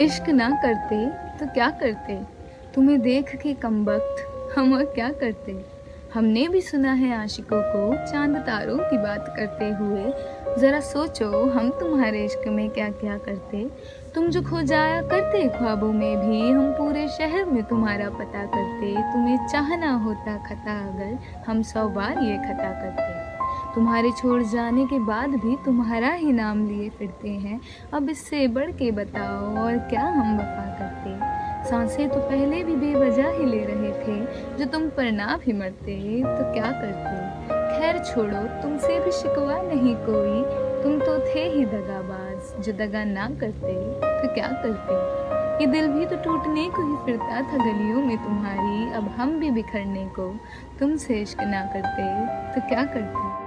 عشق نہ کرتے تو کیا کرتے؟ تمہیں دیکھ کے کم وقت ہم اور کیا کرتے؟ ہم نے بھی سنا ہے عاشقوں کو چاند تاروں کی بات کرتے ہوئے۔ ذرا سوچو ہم تمہارے عشق میں کیا کیا کرتے؟ تم جو کھو جایا کرتے خوابوں میں بھی، ہم پورے شہر میں تمہارا پتہ کرتے۔ تمہیں چاہنا ہوتا خطا اگر ہم سو بار یہ خطا کرتے۔ تمہارے چھوڑ جانے کے بعد بھی تمہارا ہی نام لیے پھرتے ہیں۔ اب اس سے بڑھ کے بتاؤ، اور کیا ہم وفا کرتے؟ سانسیں تو پہلے بھی بے وجہ ہی لے رہے تھے۔ جو تم پر نہ بھی مرتے، تو کیا کرتے؟ خیر چھوڑو، تم سے بھی شکوا نہیں کوئی۔ تم تو تھے ہی دگا باز، جو دگا نہ کرتے، تو کیا کرتے؟ یہ دل بھی تو ٹوٹنے کو ہی پھرتا تھا گلیوں میں تمہاری۔ اب ہم بھی بکھرنے کو، تم سے عشق نہ کرتے، تو کیا کرتے؟